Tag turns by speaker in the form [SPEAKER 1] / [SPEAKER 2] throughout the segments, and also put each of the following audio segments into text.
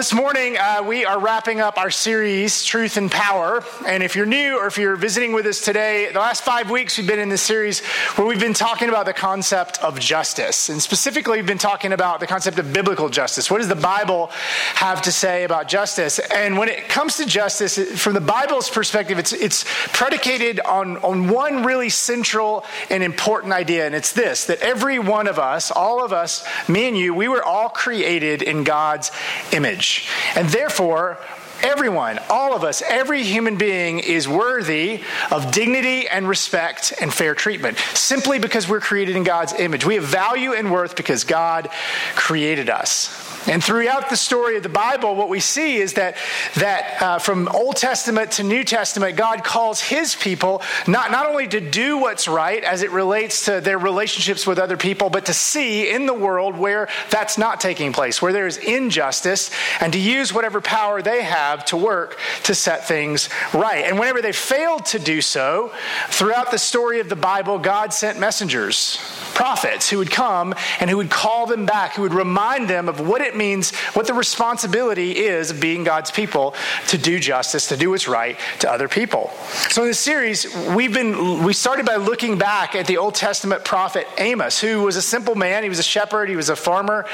[SPEAKER 1] this morning uh, we are wrapping up our series, Truth and Power. And if you're new or if you're visiting with us today, the last five weeks we've been in this series where we've been talking about the concept of justice. And specifically, we've been talking about the concept of biblical justice. What does the Bible have to say about justice? And when it comes to justice, from the Bible's perspective, it's, it's predicated on, on one really central and important idea. And it's this that every one of us, all of us, me and you, we were all created in God's image. And therefore, Everyone, all of us, every human being is worthy of dignity and respect and fair treatment simply because we're created in God's image. We have value and worth because God created us. And throughout the story of the Bible, what we see is that, that uh, from Old Testament to New Testament, God calls his people not, not only to do what's right as it relates to their relationships with other people, but to see in the world where that's not taking place, where there is injustice, and to use whatever power they have to work to set things right. And whenever they failed to do so, throughout the story of the Bible, God sent messengers, prophets, who would come and who would call them back, who would remind them of what it it means, what the responsibility is of being God's people to do justice, to do what's right to other people. So in this series, we've been we started by looking back at the Old Testament prophet Amos, who was a simple man. He was a shepherd. He was a farmer,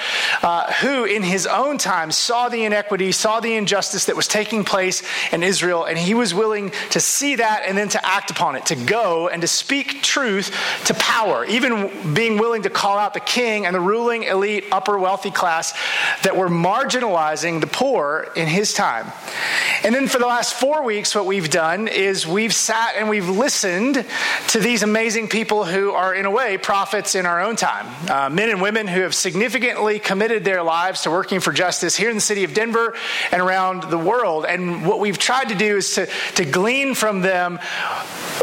[SPEAKER 1] uh, who in his own time saw the inequity, saw the injustice that was taking place in Israel, and he was willing to see that and then to act upon it, to go and to speak truth to power, even being willing to call out the king and the ruling elite, upper wealthy class that were marginalizing the poor in his time. And then for the last four weeks, what we've done is we've sat and we've listened to these amazing people who are, in a way, prophets in our own time. Uh, men and women who have significantly committed their lives to working for justice here in the city of Denver and around the world. And what we've tried to do is to, to glean from them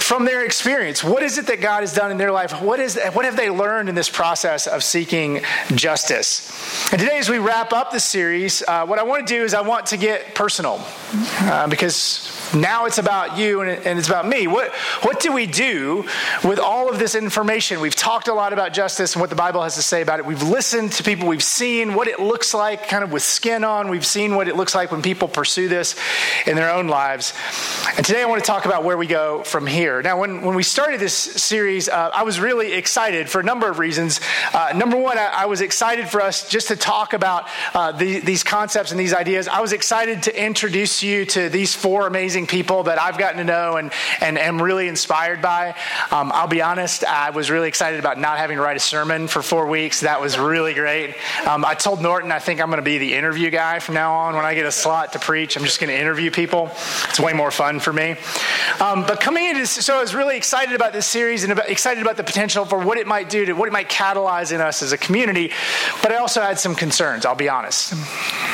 [SPEAKER 1] from their experience. What is it that God has done in their life? What, is, what have they learned in this process of seeking justice? And today, as we wrap up the series, uh, what I want to do is I want to get personal uh, because now it's about you and, and it's about me. What, what do we do with all of this information? We've talked a lot about justice and what the Bible has to say about it. We've listened to people, we've seen what it looks like, kind of with skin on. We've seen what it looks like when people pursue this in their own lives. And today I want to talk about where we go from here. Now, when, when we started this series, uh, I was really excited for a number of reasons. Uh, number one, I, I, was excited for us just to talk about uh, the, these concepts and these ideas. I was excited to introduce you to these four amazing amazing people that I've gotten to know and, and am really inspired by. Um, I'll be honest, I was really excited about not having to write a sermon for four weeks. That was really great. Um, I told Norton I think I'm going to be the interview guy from now on. When I get a slot to preach, I'm just going to interview people. It's way more fun for me. Um, but coming into this, so I was really excited about this series and about, excited about the potential for what it might do to what it might catalyze in us as a community. But I also had some concerns. I'll be honest.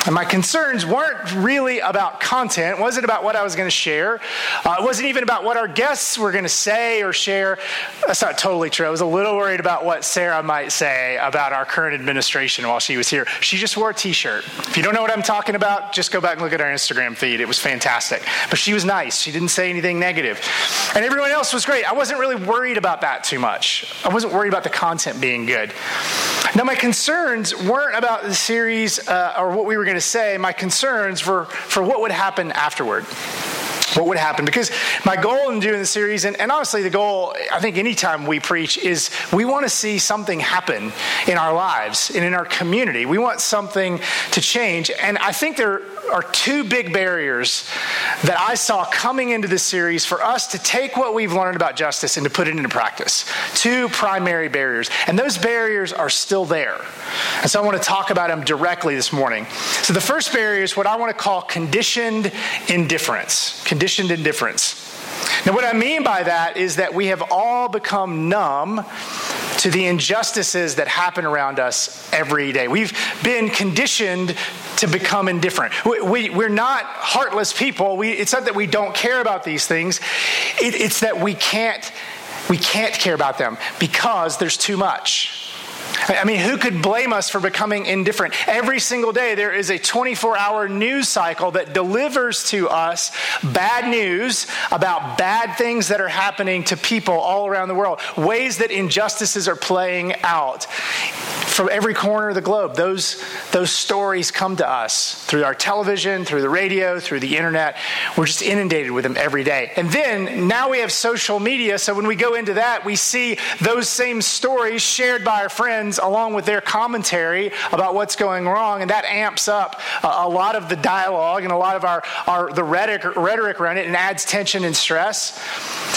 [SPEAKER 1] And my concerns weren't really about content. It wasn't about what I was going to share. Uh, it wasn't even about what our guests were going to say or share. That's not totally true. I was a little worried about what Sarah might say about our current administration while she was here. She just wore a t shirt. If you don't know what I'm talking about, just go back and look at our Instagram feed. It was fantastic. But she was nice. She didn't say anything negative. And everyone else was great. I wasn't really worried about that too much. I wasn't worried about the content being good. Now, my concerns weren't about the series uh, or what we were going to say. My concerns were for what would happen afterward what would happen? Because my goal in doing the series, and, and, honestly, the goal, I think, anytime we preach, is we want to see something happen in our lives and in our community. We want something to change. And I think there are two big barriers that I saw coming into this series for us to take what we've learned about justice and to put it into practice. Two primary barriers. And those barriers are still there. And so I want to talk about them directly this morning. So the first barrier is what I want to call conditioned indifference. Conditioned indifference. Now, what I mean by that is that we have all become numb to the injustices that happen around us every day. We've been conditioned to become indifferent. We, are we, not heartless people. We, it's not that we don't care about these things, it, it's that we can't, we can't care about them because there's too much. I mean, who could blame us for becoming indifferent? Every single day, there is a 24 hour news cycle that delivers to us bad news about bad things that are happening to people all around the world, ways that injustices are playing out. From every corner of the globe. Those, those stories come to us through our television, through the radio, through the internet. We're just inundated with them every day. And then now we have social media, so when we go into that, we see those same stories shared by our friends along with their commentary about what's going wrong, and that amps up a, a lot of the dialogue and a lot of our, our the rhetoric, rhetoric around it and adds tension and stress.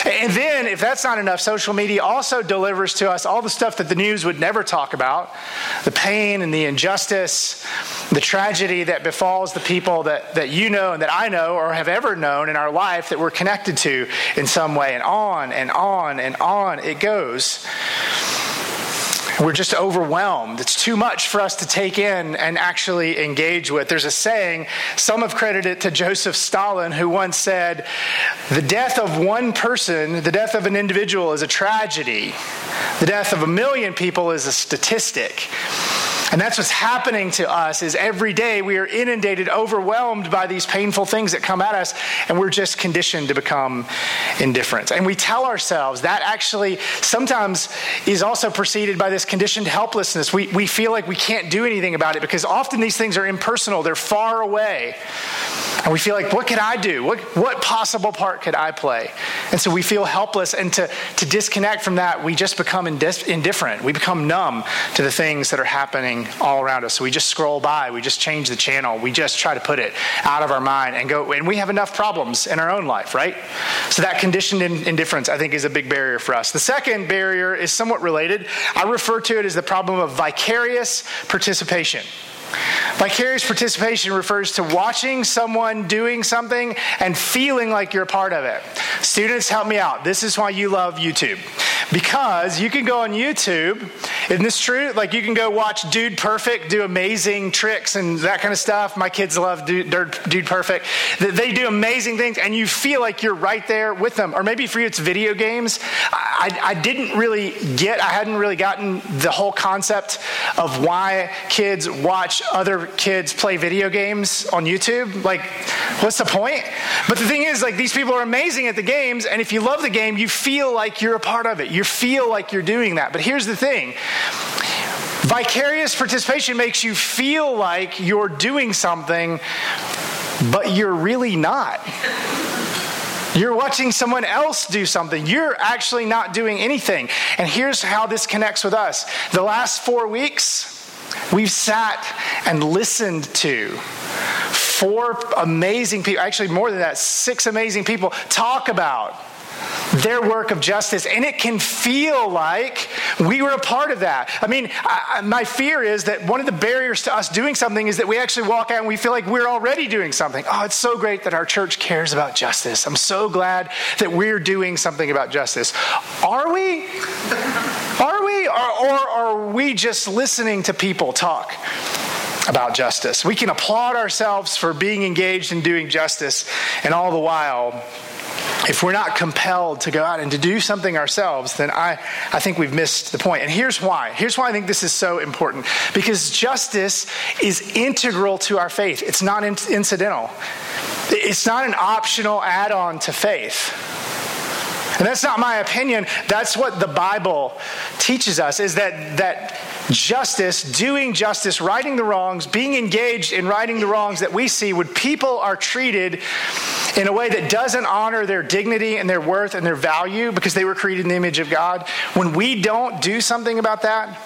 [SPEAKER 1] And then, if that's not enough, social media also delivers to us all the stuff that the news would never talk about the pain and the injustice, the tragedy that befalls the people that, that you know and that I know or have ever known in our life that we're connected to in some way. And on and on and on it goes. We're just overwhelmed. It's too much for us to take in and actually engage with. There's a saying, some have credited it to Joseph Stalin, who once said, The death of one person, the death of an individual, is a tragedy. The death of a million people is a statistic. And that's what's happening to us is every day we are inundated, overwhelmed by these painful things that come at us, and we're just conditioned to become indifferent. And we tell ourselves that actually sometimes is also preceded by this conditioned helplessness. We, we feel like we can't do anything about it because often these things are impersonal, they're far away. And we feel like, what could I do? What, what possible part could I play? And so we feel helpless. And to, to disconnect from that, we just become indif- indifferent. We become numb to the things that are happening all around us. So we just scroll by. We just change the channel. We just try to put it out of our mind and go. And we have enough problems in our own life, right? So that conditioned indifference, I think, is a big barrier for us. The second barrier is somewhat related. I refer to it as the problem of vicarious participation. Vicarious participation refers to watching someone doing something and feeling like you're a part of it. Students, help me out. This is why you love YouTube. Because you can go on YouTube, isn't this true? Like you can go watch Dude Perfect do amazing tricks and that kind of stuff. My kids love Dude, Perfect. They do amazing things and you feel like you're right there with them. Or maybe for you it's video games. I, I didn't really get, I hadn't really gotten the whole concept of why kids watch other kids play video games on YouTube. Like, what's the point? But the thing is, like, these people are amazing at the games, and if you love the game, you feel like you're a part of it. You feel like you're doing that. But here's the thing vicarious participation makes you feel like you're doing something, but you're really not. You're watching someone else do something. You're actually not doing anything. And here's how this connects with us. The last four weeks, We've sat and listened to four amazing people, actually more than that, six amazing people talk about their work of justice. And it can feel like we were a part of that. I mean, I, my fear is that one of the barriers to us doing something is that we actually walk out and we feel like we're already doing something. Oh, it's so great that our church cares about justice. I'm so glad that we're doing something about justice. Are we? Are we? Or, or are we just listening to people talk? about justice. We can applaud ourselves for being engaged in doing justice, and all the while, if we're not compelled to go out and to do something ourselves, then I, I think we've missed the point. And here's why. Here's why I think this is so important. Because justice is integral to our faith, it's not in- incidental, it's not an optional add on to faith. And that's not my opinion. That's what the Bible teaches us is that, that justice, doing justice, righting the wrongs, being engaged in righting the wrongs that we see when people are treated in a way that doesn't honor their dignity and their worth and their value because they were created in the image of God. When we don't do something about that,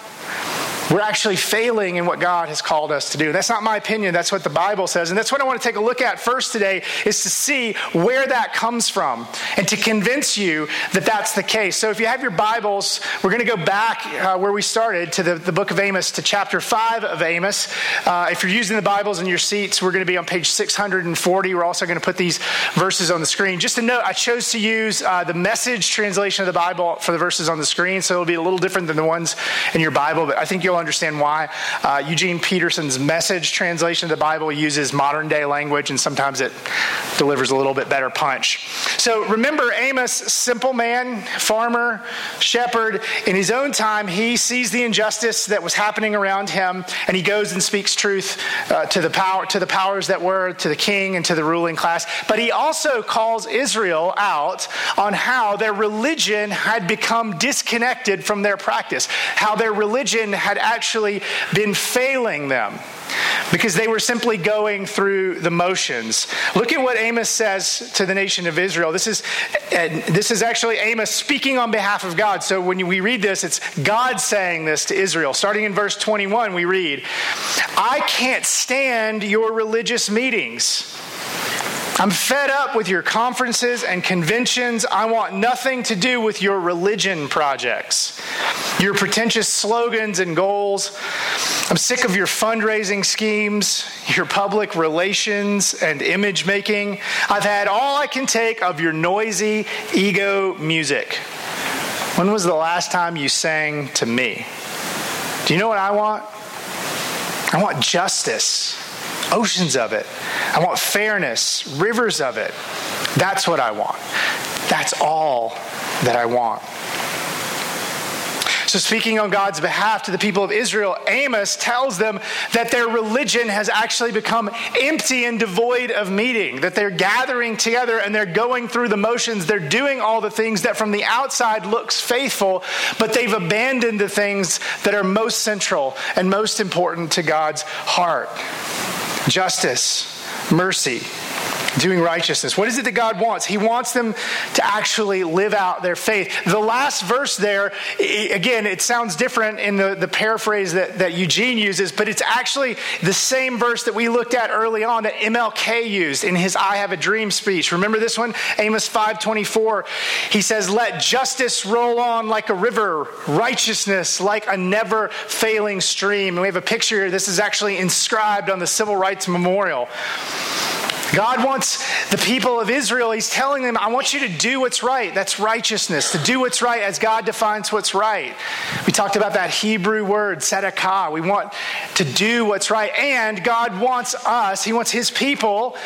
[SPEAKER 1] we're actually failing in what God has called us to do. That's not my opinion. That's what the Bible says. And that's what I want to take a look at first today is to see where that comes from and to convince you that that's the case. So if you have your Bibles, we're going to go back uh, where we started to the, the book of Amos, to chapter 5 of Amos. Uh, if you're using the Bibles in your seats, we're going to be on page 640. We're also going to put these verses on the screen. Just a note, I chose to use uh, the message translation of the Bible for the verses on the screen, so it'll be a little different than the ones in your Bible, but I think you'll understand why. Uh, Eugene Peterson's message translation of the Bible uses modern day language, and sometimes it delivers a little bit better punch. So remember Amos, simple man, farmer, shepherd. In his own time, he sees the injustice that was happening around him, and he goes and speaks truth uh, to the power to the powers that were, to the king, and to the ruling class. But he also calls Israel out on how their religion had become disconnected from their practice, how their religion had actually been failing them because they were simply going through the motions. Look at what Amos says to the nation of Israel. This is, this is actually Amos speaking on behalf of God. So when we read this, it's God saying this to Israel. Starting in verse 21, we read, I can't stand your religious meetings. I'm fed up with your conferences and conventions. I want nothing to do with your religion projects, your pretentious slogans and goals. I'm sick of your fundraising schemes, your public relations and image making. I've had all I can take of your noisy ego music. When was the last time you sang to me? Do you know what I want? I want justice oceans of it. I want fairness, rivers of it. That's what I want. That's all that I want. So, speaking on God's behalf to the people of Israel, Amos tells them that their religion has actually become empty and devoid of meaning, that they're gathering together and they're going through the motions. They're doing all the things that from the outside looks faithful, but they've abandoned the things that are most central and most important to God's heart justice, mercy, doing righteousness. What is it that God wants? He wants them to actually live out their faith. The last verse there, again, it sounds different in the, the paraphrase that, that Eugene uses, but it's actually the same verse that we looked at early on that MLK used in his I Have a Dream speech. Remember this one? Amos 5.24. He says, Let justice roll on like a river, righteousness like a never failing stream. And we have a picture here. This is actually inscribed on the Civil Rights Memorial. God wants the people of Israel, He's telling them, I want you to do what's right. That's righteousness, to do what's right as God defines what's right. We talked about that Hebrew word, tzedakah. We want to do what's right. And God wants us, He wants His people,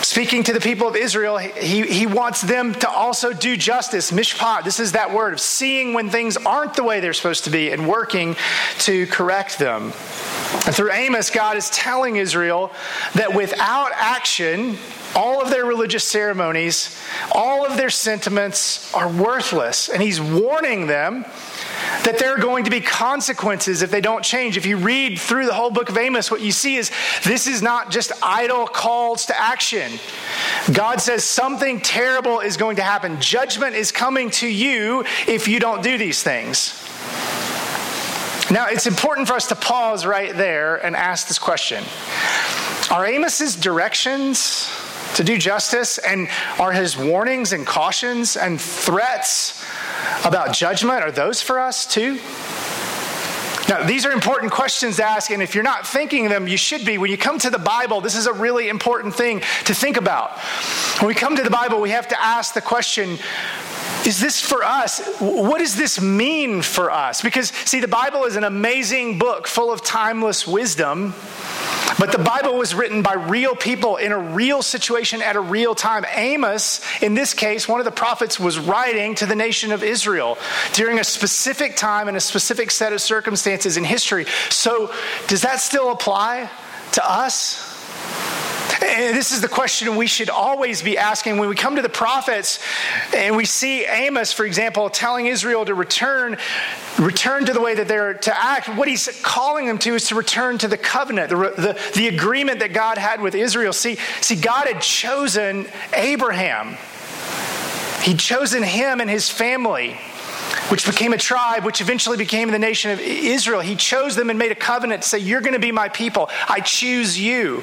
[SPEAKER 1] speaking to the people of Israel, He, he wants them to also do justice, mishpat. This is that word of seeing when things aren't the way they're supposed to be and working to correct them. And through Amos, God is telling Israel that without action, all of their religious ceremonies, all of their sentiments are worthless. And he's warning them that there are going to be consequences if they don't change. If you read through the whole book of Amos, what you see is this is not just idle calls to action. God says something terrible is going to happen. Judgment is coming to you if you don't do these things. Now, it's important for us to pause right there and ask this question Are Amos's directions to do justice and are his warnings and cautions and threats about judgment, are those for us too? Now, these are important questions to ask, and if you're not thinking them, you should be. When you come to the Bible, this is a really important thing to think about. When we come to the Bible, we have to ask the question is this for us? What does this mean for us? Because, see, the Bible is an amazing book full of timeless wisdom. But the Bible was written by real people in a real situation at a real time. Amos, in this case, one of the prophets, was writing to the nation of Israel during a specific time and a specific set of circumstances in history. So, does that still apply to us? And this is the question we should always be asking when we come to the prophets and we see Amos, for example, telling Israel to return, return to the way that they're to act. What he's calling them to is to return to the covenant, the, the, the agreement that God had with Israel. See, see, God had chosen Abraham. He'd chosen him and his family which became a tribe, which eventually became the nation of Israel. He chose them and made a covenant to say, You're going to be my people. I choose you.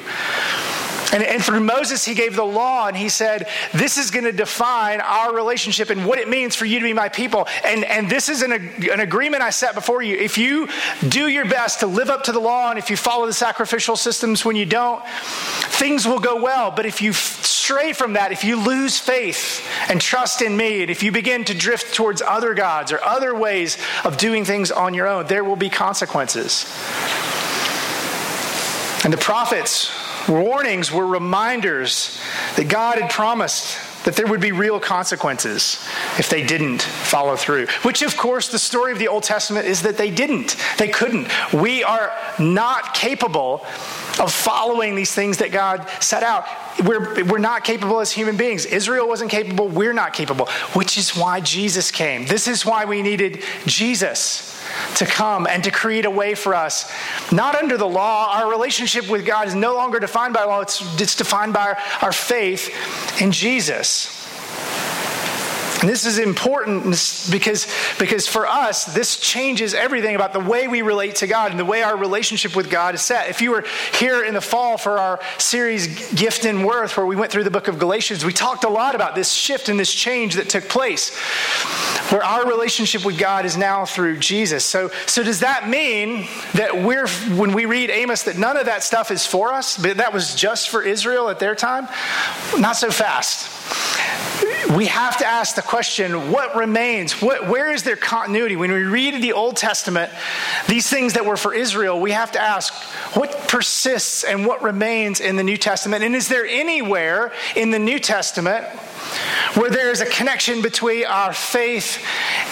[SPEAKER 1] And, and through Moses, he gave the law and he said, This is going to define our relationship and what it means for you to be my people. And, and this is an, an agreement I set before you. If you do your best to live up to the law and if you follow the sacrificial systems when you don't, things will go well. But if you stray from that, if you lose faith and trust in me, and if you begin to drift towards other gods or other ways of doing things on your own, there will be consequences. And the prophets warnings were reminders that God had promised that there would be real consequences if they didn't follow through. Which, of course, the story of the Old Testament is that they didn't. They couldn't. We are not capable of following these things that God set out. We're, we're not capable as human beings. Israel wasn't capable. We're not capable, which is why Jesus came. This is why we needed Jesus to come and to create a way for us, not under the law. Our relationship with God is no longer defined by law, it's, it's defined by our, our faith in Jesus. And this is important because, because for us, this changes everything about the way we relate to God and the way our relationship with God is set. If you were here in the fall for our series, Gift and Worth, where we went through the book of Galatians, we talked a lot about this shift and this change that took place, where our relationship with God is now through Jesus. So, so does that mean that we're, when we read Amos, that none of that stuff is for us? But that was just for Israel at their time? Not so fast we have to ask the question what remains? What, where is their continuity? When we read the Old Testament, these things that were for Israel, we have to ask what persists and what remains in the New Testament? And is there anywhere in the New Testament where there is a connection between our faith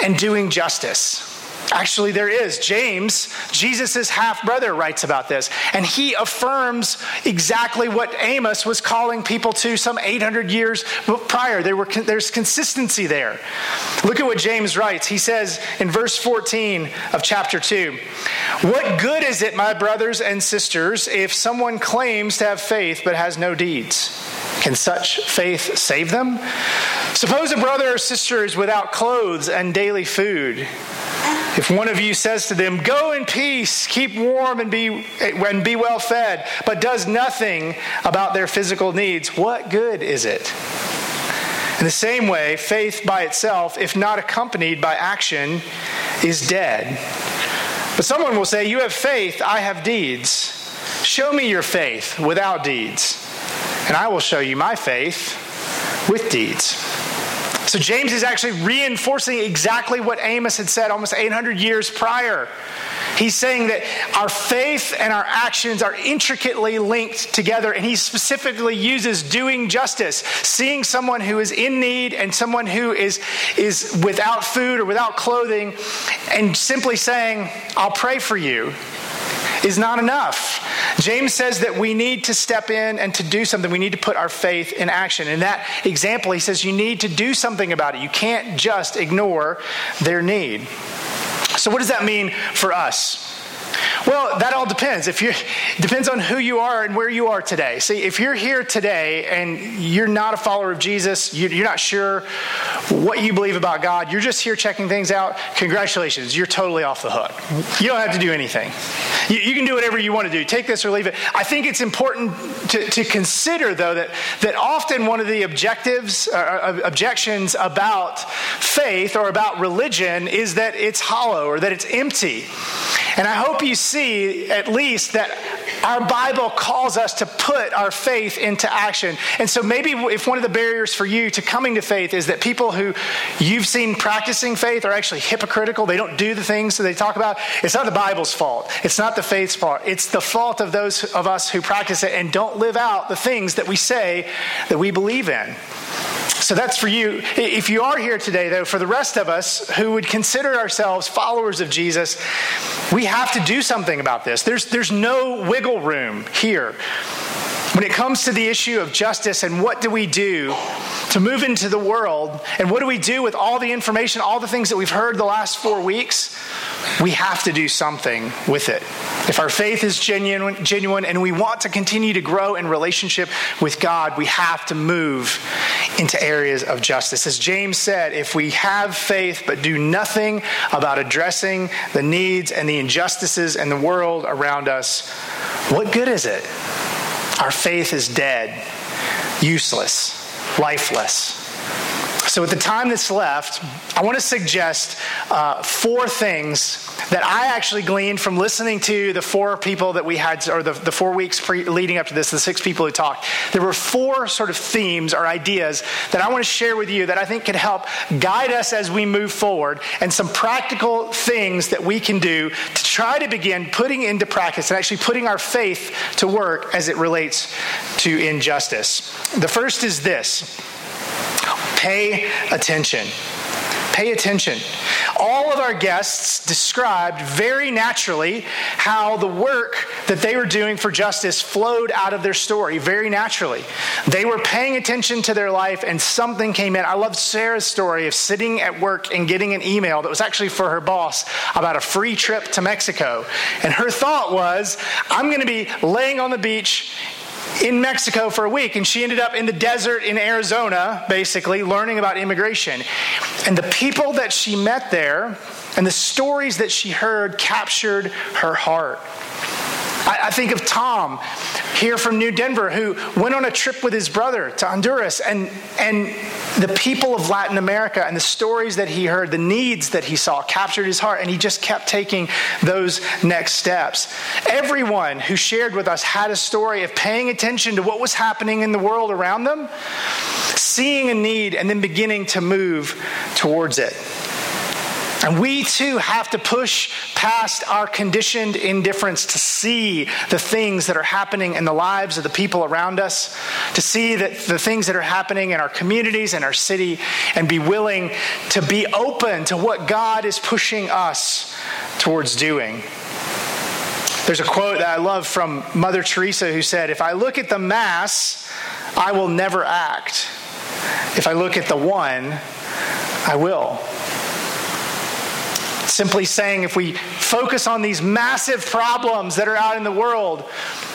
[SPEAKER 1] and doing justice? Actually, there is. James, Jesus' half brother, writes about this. And he affirms exactly what Amos was calling people to some 800 years prior. There were, there's consistency there. Look at what James writes. He says in verse 14 of chapter 2 What good is it, my brothers and sisters, if someone claims to have faith but has no deeds? Can such faith save them? Suppose a brother or sister is without clothes and daily food. If one of you says to them, Go in peace, keep warm, and be, and be well fed, but does nothing about their physical needs, what good is it? In the same way, faith by itself, if not accompanied by action, is dead. But someone will say, You have faith, I have deeds. Show me your faith without deeds, and I will show you my faith with deeds. So James is actually reinforcing exactly what Amos had said almost 800 years prior. He's saying that our faith and our actions are intricately linked together, and he specifically uses doing justice, seeing someone who is in need and someone who is, is without food or without clothing, and simply saying, I'll pray for you is not enough. James says that we need to step in and to do something. We need to put our faith in action. In that example, he says you need to do something about it. You can't just ignore their need. So, what does that mean for us? Well, that all depends. If you depends on who you are and where you are today. See, if you're here today and you're not a follower of Jesus, you're not sure what you believe about God, you're just here checking things out. Congratulations, you're totally off the hook. You don't have to do anything. You, you can do whatever you want to do. Take this or leave it. I think it's important to, to consider, though, that that often one of the objectives, uh, uh objections about faith or about religion is that it's hollow or that it's empty. And I hope you see at least that our Bible calls us to put our faith into action. And so maybe if one of the barriers for you to coming to faith is that people who you've seen practicing faith are actually hypocritical, they don't do the things that they talk about, it's not the Bible's fault. It's not the faith's fault. It's the fault of those of us who practice it and don't live out the things that we say that we believe in. So that's for you. If you are here today, though, for the rest of us who would consider ourselves followers of Jesus, we have to do something about this. There's, there's no wiggle room here. When it comes to the issue of justice and what do we do to move into the world, and what do we do with all the information, all the things that we've heard the last four weeks, we have to do something with it. If our faith is genuine, genuine and we want to continue to grow in relationship with God, we have to move into areas of justice. As James said, if we have faith but do nothing about addressing the needs and the injustices in the world around us, what good is it? Our faith is dead, useless, lifeless. So, with the time that's left, I want to suggest uh, four things that I actually gleaned from listening to the four people that we had, or the, the four weeks pre- leading up to this, the six people who talked. There were four sort of themes or ideas that I want to share with you that I think can help guide us as we move forward, and some practical things that we can do to try to begin putting into practice and actually putting our faith to work as it relates to injustice. The first is this Pay attention. Pay attention. all of our guests described very naturally how the work that they were doing for justice flowed out of their story very naturally. They were paying attention to their life and something came in. I love Sarah's story of sitting at work and getting an email that was actually for her boss about a free trip to Mexico. And her thought was, I'm going to be laying on the beach in Mexico for a week, and she ended up in the desert in Arizona, basically, learning about immigration. And the people that she met there and the stories that she heard captured her heart. I, I think of Tom here from New Denver who went on a trip with his brother to Honduras and, and the people of Latin America and the stories that he heard, the needs that he saw captured his heart and he just kept taking those next steps. Everyone who shared with us had a story of paying attention to what was happening in the world around them, seeing a need and then beginning to move towards it. And we too have to push past our conditioned indifference to see the things that are happening in the lives of the people around us, to see that the things that are happening in our communities and our city, and be willing to be open to what God is pushing us towards doing. There's a quote that I love from Mother Teresa who said, If I look at the mass, I will never act. If I look at the one, I will. Simply saying, if we focus on these massive problems that are out in the world,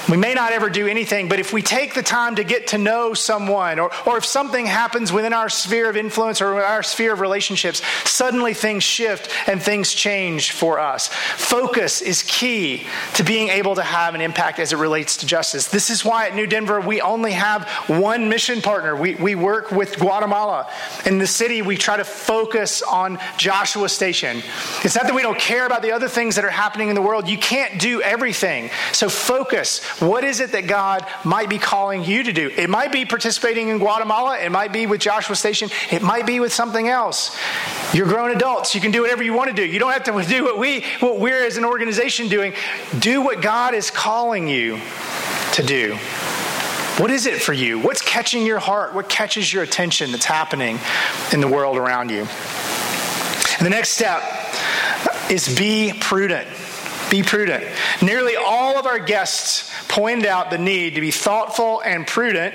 [SPEAKER 1] we may not ever do anything, but if we take the time to get to know someone, or, or if something happens within our sphere of influence or our sphere of relationships, suddenly things shift and things change for us. Focus is key to being able to have an impact as it relates to justice. This is why at New Denver we only have one mission partner. We, we work with Guatemala. In the city, we try to focus on Joshua Station. It's not that we don't care about the other things that are happening in the world. You can't do everything. So focus. What is it that God might be calling you to do? It might be participating in Guatemala. It might be with Joshua Station. It might be with something else. You're grown adults. You can do whatever you want to do. You don't have to do what we, what we're as an organization doing. Do what God is calling you to do. What is it for you? What's catching your heart? What catches your attention that's happening in the world around you? And the next step is be prudent. Be prudent. Nearly all of our guests pointed out the need to be thoughtful and prudent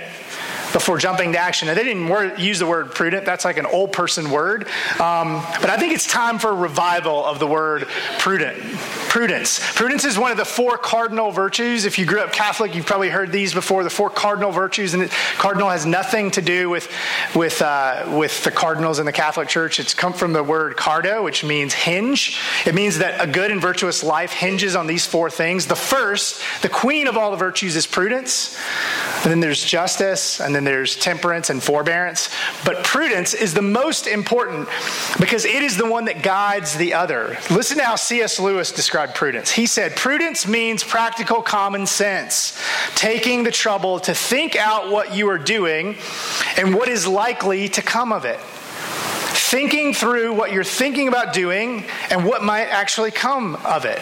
[SPEAKER 1] before jumping to action. Now, they didn't word, use the word prudent, that's like an old person word. Um, but I think it's time for a revival of the word prudent. Prudence. Prudence is one of the four cardinal virtues. If you grew up Catholic, you've probably heard these before the four cardinal virtues. And cardinal has nothing to do with, with, uh, with the cardinals in the Catholic Church. It's come from the word cardo, which means hinge. It means that a good and virtuous life hinges on these four things. The first, the queen of all the virtues, is prudence. And then there's justice, and then there's temperance and forbearance. But prudence is the most important because it is the one that guides the other. Listen to how C.S. Lewis described prudence. He said, Prudence means practical common sense, taking the trouble to think out what you are doing and what is likely to come of it thinking through what you're thinking about doing and what might actually come of it.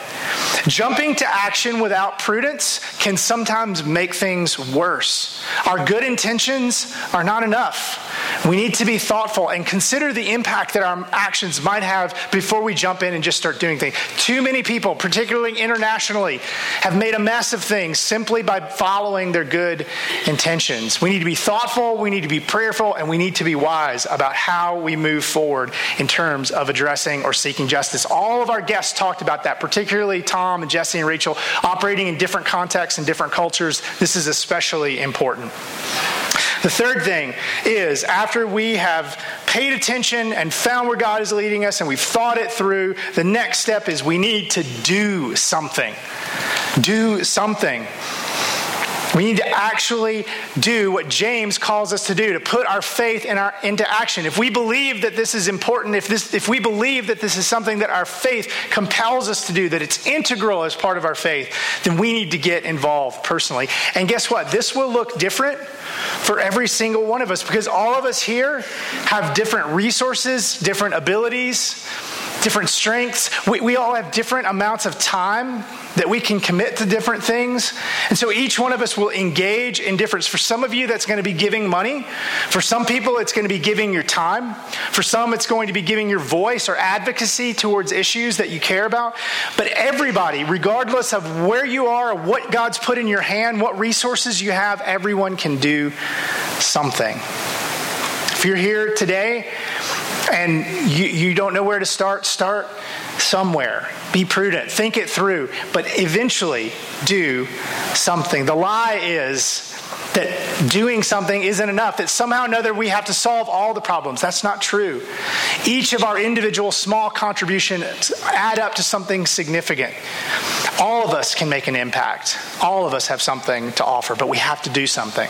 [SPEAKER 1] Jumping to action without prudence can sometimes make things worse. Our good intentions are not enough. We need to be thoughtful and consider the impact that our actions might have before we jump in and just start doing things. Too many people, particularly internationally, have made a mess of things simply by following their good intentions. We need to be thoughtful, we need to be prayerful, and we need to be wise about how we move forward in terms of addressing or seeking justice. All of our guests talked about that, particularly Tom and Jesse and Rachel, operating in different contexts and different cultures. This is especially important. The third thing is after we have paid attention and found where God is leading us and we've thought it through, the next step is we need to do something. Do something. We need to actually do what James calls us to do, to put our faith in our, into action. If we believe that this is important, if, this, if we believe that this is something that our faith compels us to do, that it's integral as part of our faith, then we need to get involved personally. And guess what? This will look different for every single one of us because all of us here have different resources, different abilities, different strengths. We, we all have different amounts of time that we can commit to different things. And so each one of us will engage in difference. For some of you, that's going to be giving money. For some people, it's going to be giving your time. For some, it's going to be giving your voice or advocacy towards issues that you care about. But everybody, regardless of where you are, what God's put in your hand, what resources you have, everyone can do something. If you're here today and you, you don't know where to start, start somewhere. Be prudent, think it through, but eventually do something. The lie is that doing something isn't enough, that somehow or another we have to solve all the problems. That's not true. Each of our individual small contributions add up to something significant. All of us can make an impact. All of us have something to offer, but we have to do something.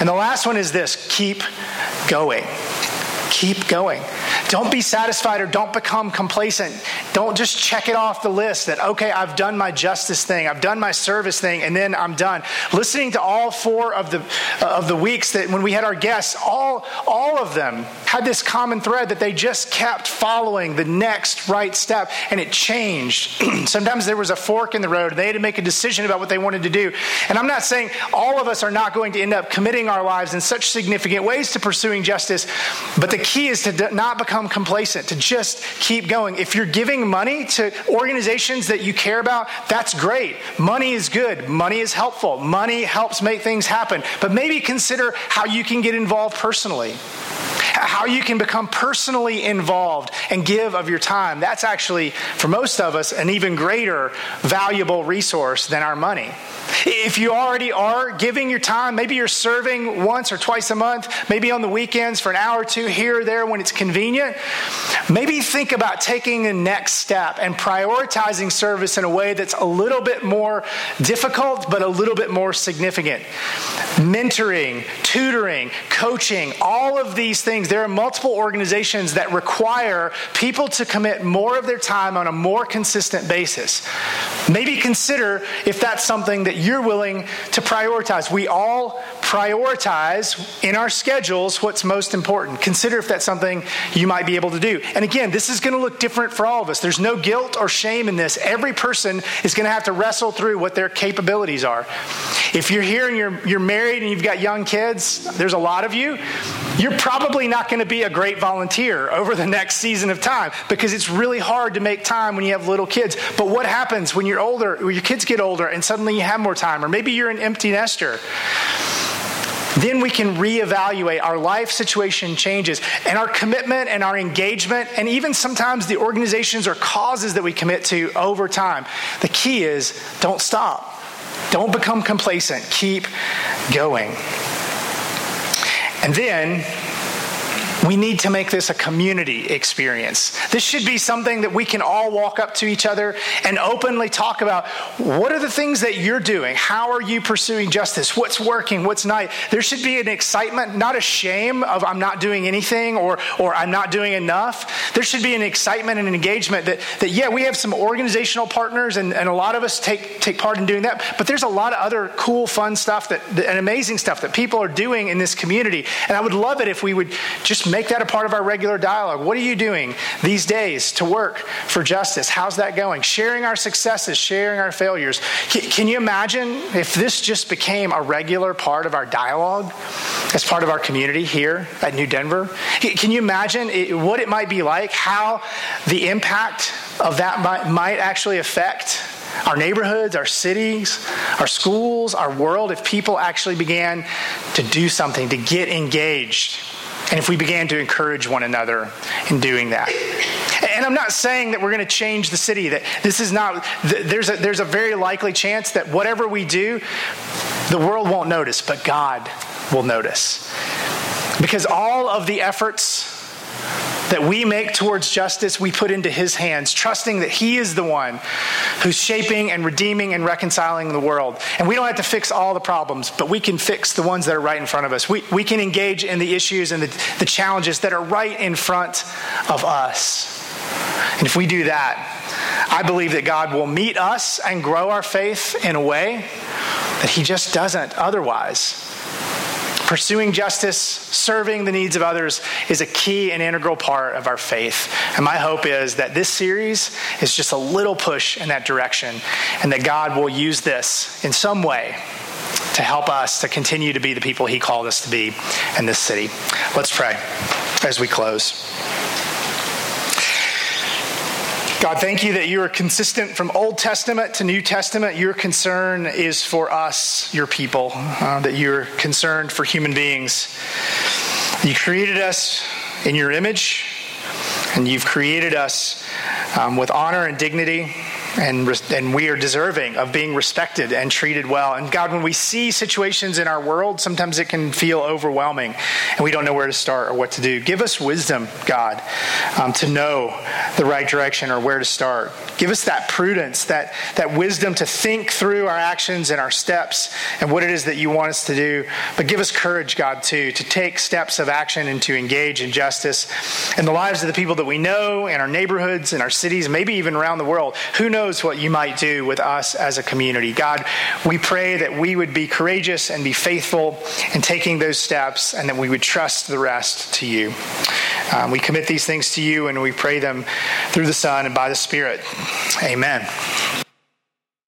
[SPEAKER 1] And the last one is this keep going. Keep going. Don't be satisfied or don't become complacent. Don't just check it off the list that, okay, I've done my justice thing, I've done my service thing, and then I'm done. Listening to all four of the, uh, of the weeks that when we had our guests, all, all of them had this common thread that they just kept following the next right step, and it changed. Sometimes there was a fork in the road, and they had to make a decision about what they wanted to do. And I'm not saying all of us are not going to end up committing our lives in such significant ways to pursuing justice, but the key is to not become complacent, to just keep going. If you're giving money to organizations that you care about, that's great. Money is good, money is helpful, money helps make things happen. But maybe consider how you can get involved personally how you can become personally involved and give of your time. That's actually, for most of us, an even greater valuable resource than our money. If you already are giving your time, maybe you're serving once or twice a month, maybe on the weekends for an hour or two here or there when it's convenient, maybe think about taking the next step and prioritizing service in a way that's a little bit more difficult, but a little bit more significant. Mentoring, tutoring, coaching, all of these things, there are multiple organizations that require people to commit more of their time on a more consistent basis. Maybe consider if that's something that you're willing to prioritize. We all prioritize in our schedules what's most important. Consider if that's something you might be able to do. And again, this is going to look different for all of us. There's no guilt or shame in this. Every person is going to have to wrestle through what their capabilities are. If you're here and you're, you're married and you've got young kids, there's a lot of you, you're probably not going to be a great volunteer over the next season of time because it's really hard to make time when you have little kids. But what happens when you're older, when your kids get older and suddenly you have more time, or maybe you're an empty nester? then we can reevaluate. Our life situation changes, and our commitment and our engagement, and even sometimes the organizations or causes that we commit to over time. The key is don't stop, don't become complacent, keep going. And then we need to make this a community experience. This should be something that we can all walk up to each other and openly talk about. What are the things that you're doing? How are you pursuing justice? What's working? What's not? There should be an excitement, not a shame of I'm not doing anything or, or I'm not doing enough. There should be an excitement and an engagement that, that yeah, we have some organizational partners and, and a lot of us take, take part in doing that, but there's a lot of other cool, fun stuff that, and amazing stuff that people are doing in this community. And I would love it if we would just Make that a part of our regular dialogue. What are you doing these days to work for justice? How's that going? Sharing our successes, sharing our failures. Can you imagine if this just became a regular part of our dialogue as part of our community here at New Denver? Can you imagine what it might be like, how the impact of that might actually affect our neighborhoods, our cities, our schools, our world, if people actually began to do something, to get engaged and if we began to encourage one another in doing that. And I'm not saying that we're going to change the city, that this is not, there's a, there's a very likely chance that whatever we do, the world won't notice, but God will notice. Because all of the efforts that we make towards justice, we put into His hands, trusting that He is the one who's shaping and redeeming and reconciling the world. And we don't have to fix all the problems, but we can fix the ones that are right in front of us. We, we can engage in the issues and the, the challenges that are right in front of us. And if we do that, I believe that God will meet us and grow our faith in a way that He just doesn't otherwise. Pursuing justice, serving the needs of others is a key and integral part of our faith. And my hope is that this series is just a little push in that direction and that God will use this in some way to help us to continue to be the people He called us to be in this city. Let's pray as we close. God, thank you that you are consistent from Old Testament to New Testament. Your concern is for us, your people, uh, that you're concerned for human beings. You created us in your image, and you've created us um, with honor and dignity and, and we are deserving of being respected and treated well. And God, when we see situations in our world, sometimes it can feel overwhelming and we don't know where to start or what to do. Give us wisdom, God, um, to know the right direction or where to start. Give us that prudence, that, that wisdom to think through our actions and our steps and what it is that you want us to do. But give us courage, God, too, to take steps of action and to engage in justice in the lives of the people that we know, in our neighborhoods, in our cities, maybe even around the world. Who knows? Knows what you might do with us as a community. God, we pray that we would be courageous and be faithful in taking those steps and that we would trust the rest to you. Um, we commit these things to you and we pray them through the Son and by the Spirit. Amen.